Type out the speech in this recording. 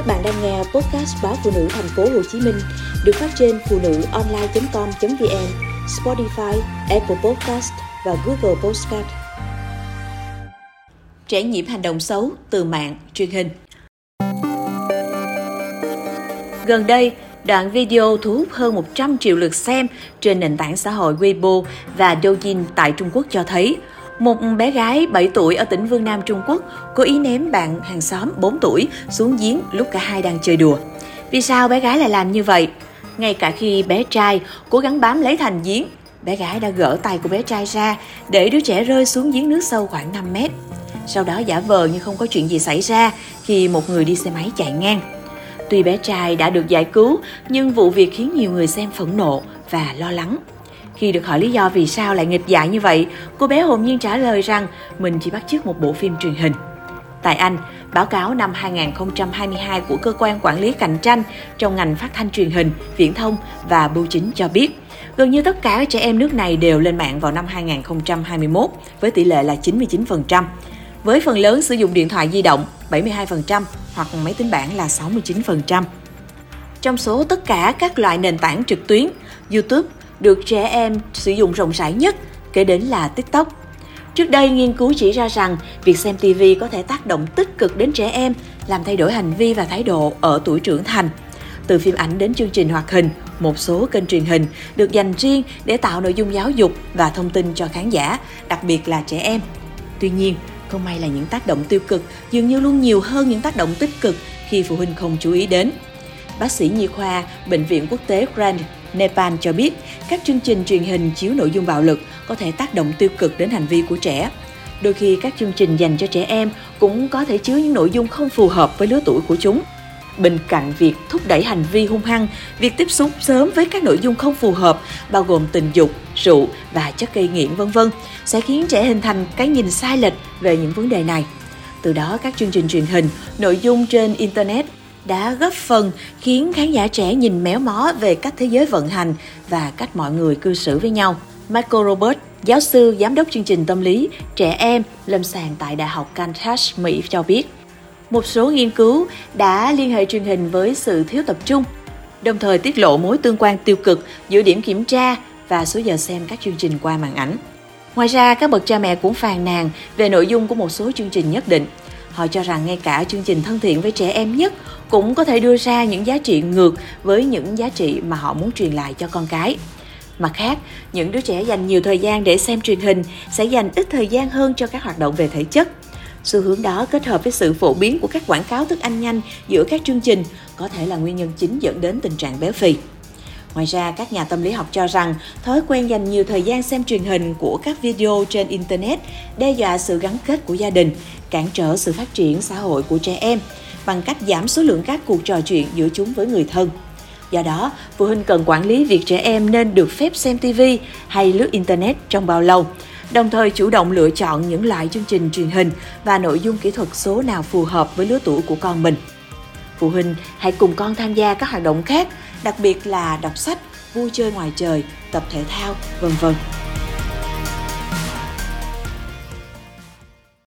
Các bạn đang nghe podcast báo phụ nữ thành phố Hồ Chí Minh được phát trên phụ nữ online.com.vn, Spotify, Apple Podcast và Google Podcast. Trẻ nhiễm hành động xấu từ mạng, truyền hình. Gần đây, đoạn video thu hút hơn 100 triệu lượt xem trên nền tảng xã hội Weibo và Douyin tại Trung Quốc cho thấy một bé gái 7 tuổi ở tỉnh Vương Nam Trung Quốc cố ý ném bạn hàng xóm 4 tuổi xuống giếng lúc cả hai đang chơi đùa. Vì sao bé gái lại làm như vậy? Ngay cả khi bé trai cố gắng bám lấy thành giếng, bé gái đã gỡ tay của bé trai ra để đứa trẻ rơi xuống giếng nước sâu khoảng 5 mét. Sau đó giả vờ như không có chuyện gì xảy ra khi một người đi xe máy chạy ngang. Tuy bé trai đã được giải cứu, nhưng vụ việc khiến nhiều người xem phẫn nộ và lo lắng. Khi được hỏi lý do vì sao lại nghịch dại như vậy, cô bé hồn nhiên trả lời rằng mình chỉ bắt chước một bộ phim truyền hình. Tại Anh, báo cáo năm 2022 của Cơ quan Quản lý Cạnh tranh trong ngành phát thanh truyền hình, viễn thông và bưu chính cho biết, gần như tất cả trẻ em nước này đều lên mạng vào năm 2021 với tỷ lệ là 99%, với phần lớn sử dụng điện thoại di động 72% hoặc máy tính bảng là 69%. Trong số tất cả các loại nền tảng trực tuyến, YouTube, được trẻ em sử dụng rộng rãi nhất, kể đến là TikTok. Trước đây, nghiên cứu chỉ ra rằng việc xem TV có thể tác động tích cực đến trẻ em, làm thay đổi hành vi và thái độ ở tuổi trưởng thành. Từ phim ảnh đến chương trình hoạt hình, một số kênh truyền hình được dành riêng để tạo nội dung giáo dục và thông tin cho khán giả, đặc biệt là trẻ em. Tuy nhiên, không may là những tác động tiêu cực dường như luôn nhiều hơn những tác động tích cực khi phụ huynh không chú ý đến. Bác sĩ nhi khoa Bệnh viện Quốc tế Grand Nepal cho biết các chương trình truyền hình chiếu nội dung bạo lực có thể tác động tiêu cực đến hành vi của trẻ. Đôi khi các chương trình dành cho trẻ em cũng có thể chứa những nội dung không phù hợp với lứa tuổi của chúng. Bên cạnh việc thúc đẩy hành vi hung hăng, việc tiếp xúc sớm với các nội dung không phù hợp bao gồm tình dục, rượu và chất gây nghiện vân vân sẽ khiến trẻ hình thành cái nhìn sai lệch về những vấn đề này. Từ đó các chương trình truyền hình, nội dung trên internet đã góp phần khiến khán giả trẻ nhìn méo mó về cách thế giới vận hành và cách mọi người cư xử với nhau. Michael Robert, giáo sư giám đốc chương trình tâm lý trẻ em lâm sàng tại Đại học Kansas, Mỹ cho biết, một số nghiên cứu đã liên hệ truyền hình với sự thiếu tập trung, đồng thời tiết lộ mối tương quan tiêu cực giữa điểm kiểm tra và số giờ xem các chương trình qua màn ảnh. Ngoài ra, các bậc cha mẹ cũng phàn nàn về nội dung của một số chương trình nhất định. Họ cho rằng ngay cả chương trình thân thiện với trẻ em nhất cũng có thể đưa ra những giá trị ngược với những giá trị mà họ muốn truyền lại cho con cái. Mặt khác, những đứa trẻ dành nhiều thời gian để xem truyền hình sẽ dành ít thời gian hơn cho các hoạt động về thể chất. Xu hướng đó kết hợp với sự phổ biến của các quảng cáo thức ăn nhanh giữa các chương trình có thể là nguyên nhân chính dẫn đến tình trạng béo phì. Ngoài ra, các nhà tâm lý học cho rằng thói quen dành nhiều thời gian xem truyền hình của các video trên Internet đe dọa sự gắn kết của gia đình, cản trở sự phát triển xã hội của trẻ em bằng cách giảm số lượng các cuộc trò chuyện giữa chúng với người thân. Do đó, phụ huynh cần quản lý việc trẻ em nên được phép xem TV hay lướt Internet trong bao lâu, đồng thời chủ động lựa chọn những loại chương trình truyền hình và nội dung kỹ thuật số nào phù hợp với lứa tuổi của con mình. Phụ huynh hãy cùng con tham gia các hoạt động khác, đặc biệt là đọc sách, vui chơi ngoài trời, tập thể thao, vân vân.